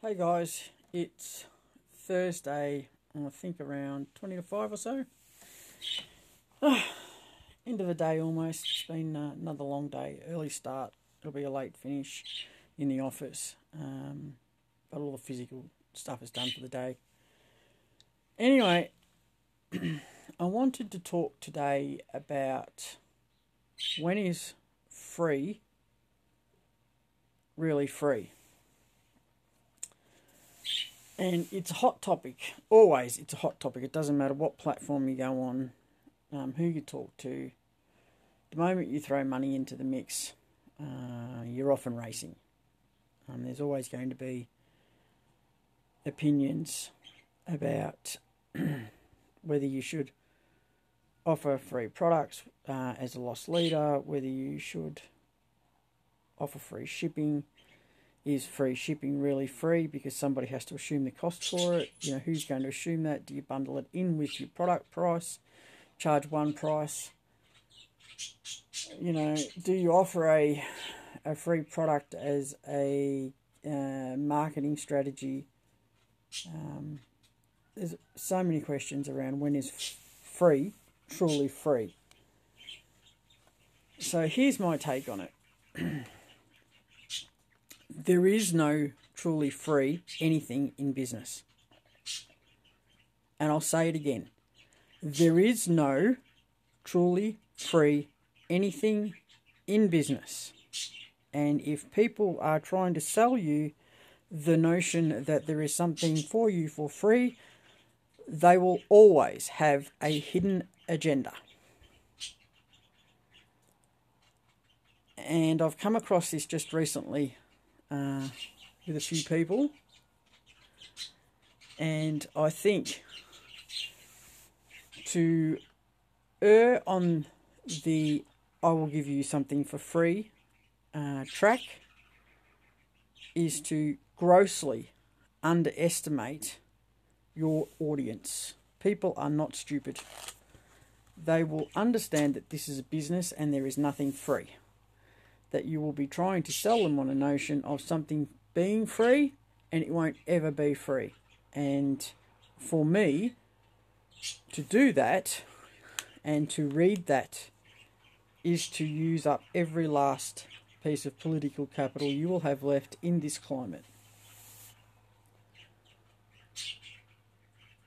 Hey guys, it's Thursday, I think around 20 to 5 or so. Ah, end of the day almost. It's been uh, another long day. Early start, it'll be a late finish in the office. Um, but all the physical stuff is done for the day. Anyway, I wanted to talk today about when is free really free. And it's a hot topic. Always, it's a hot topic. It doesn't matter what platform you go on, um, who you talk to. The moment you throw money into the mix, uh, you're often racing. Um, there's always going to be opinions about whether you should offer free products uh, as a loss leader, whether you should offer free shipping is free shipping really free because somebody has to assume the cost for it? You know, who's going to assume that? Do you bundle it in with your product price? Charge one price? You know, do you offer a a free product as a uh, marketing strategy? Um, there's so many questions around when is free truly free. So here's my take on it. there is no truly free anything in business. And I'll say it again there is no truly free anything in business. And if people are trying to sell you the notion that there is something for you for free, they will always have a hidden agenda. And I've come across this just recently uh, with a few people. And I think to err on the I will give you something for free uh, track is to grossly underestimate your audience. People are not stupid. They will understand that this is a business and there is nothing free that you will be trying to sell them on a notion of something being free and it won't ever be free. And for me, to do that and to read that is to use up every last piece of political capital you will have left in this climate.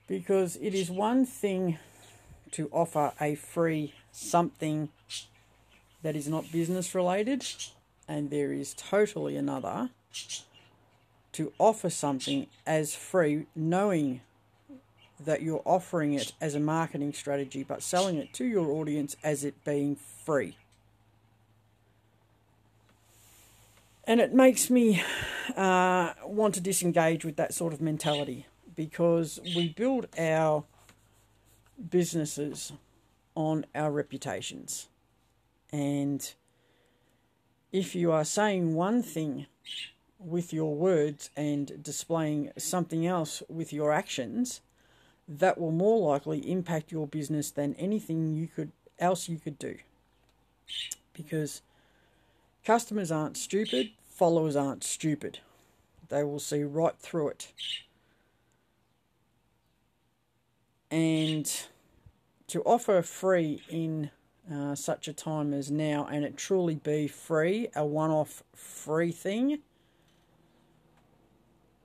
Because it is one thing to offer a free something that is not business related, and there is totally another to offer something as free, knowing that you're offering it as a marketing strategy, but selling it to your audience as it being free. And it makes me uh, want to disengage with that sort of mentality because we build our businesses on our reputations. And if you are saying one thing with your words and displaying something else with your actions, that will more likely impact your business than anything you could else you could do. Because customers aren't stupid, followers aren't stupid. They will see right through it. And to offer free in uh, such a time as now and it truly be free, a one off free thing,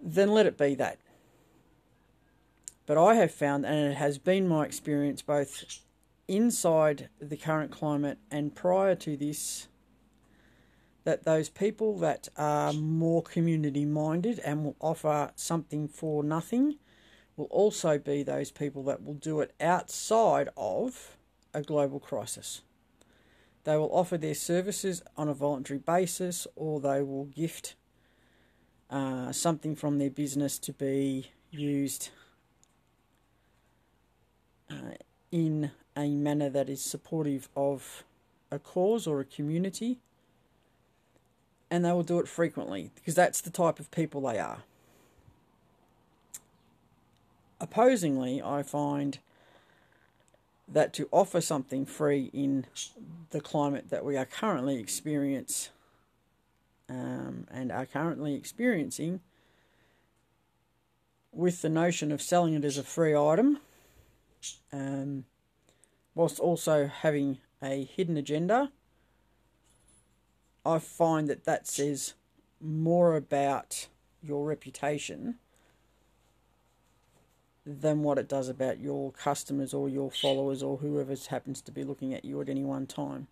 then let it be that. But I have found, and it has been my experience both inside the current climate and prior to this, that those people that are more community minded and will offer something for nothing will also be those people that will do it outside of a global crisis. They will offer their services on a voluntary basis or they will gift uh, something from their business to be used uh, in a manner that is supportive of a cause or a community. And they will do it frequently because that's the type of people they are. Opposingly, I find that to offer something free in the climate that we are currently experience um, and are currently experiencing with the notion of selling it as a free item, um, whilst also having a hidden agenda, I find that that says more about your reputation than what it does about your customers or your followers or whoever happens to be looking at you at any one time.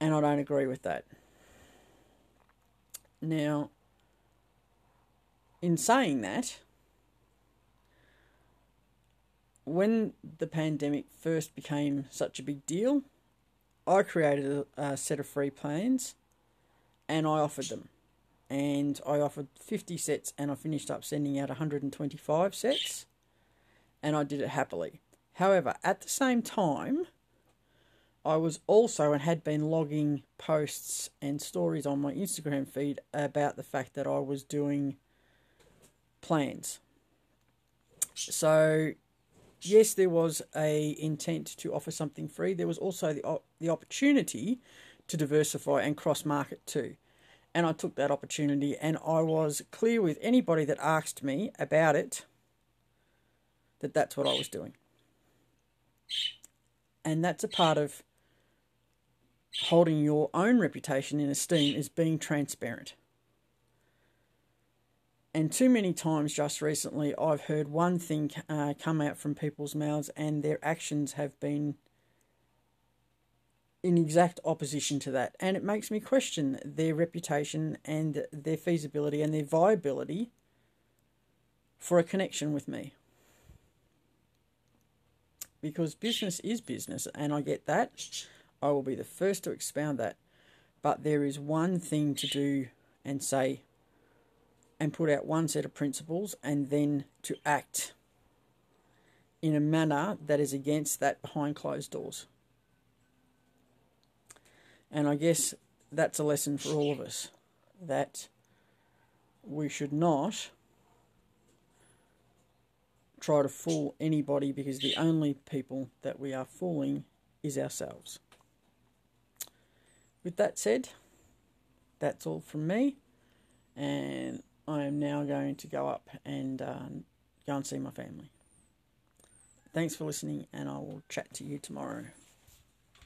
And I don't agree with that. Now, in saying that, when the pandemic first became such a big deal, I created a, set of free plans and I offered them and I offered 50 sets and I finished up sending out 125 sets and I did it happily. However, at the same time, I was also and had been logging posts and stories on my Instagram feed about the fact that I was doing plans. So, yes, there was a intent to offer something free. There was also the the opportunity to diversify and cross market too and I took that opportunity and I was clear with anybody that asked me about it that that's what I was doing. And that's a part of holding your own reputation in esteem is being transparent. And too many times just recently, I've heard one thing uh, come out from people's mouths, and their actions have been in exact opposition to that. And it makes me question their reputation and their feasibility and their viability for a connection with me. Because business is business, and I get that. I will be the first to expound that. But there is one thing to do and say and put out one set of principles and then to act in a manner that is against that behind closed doors. And I guess that's a lesson for all of us that we should not try to fool anybody because the only people that we are fooling is ourselves. With that said, that's all from me, and I am now going to go up and um, go and see my family. Thanks for listening, and I will chat to you tomorrow.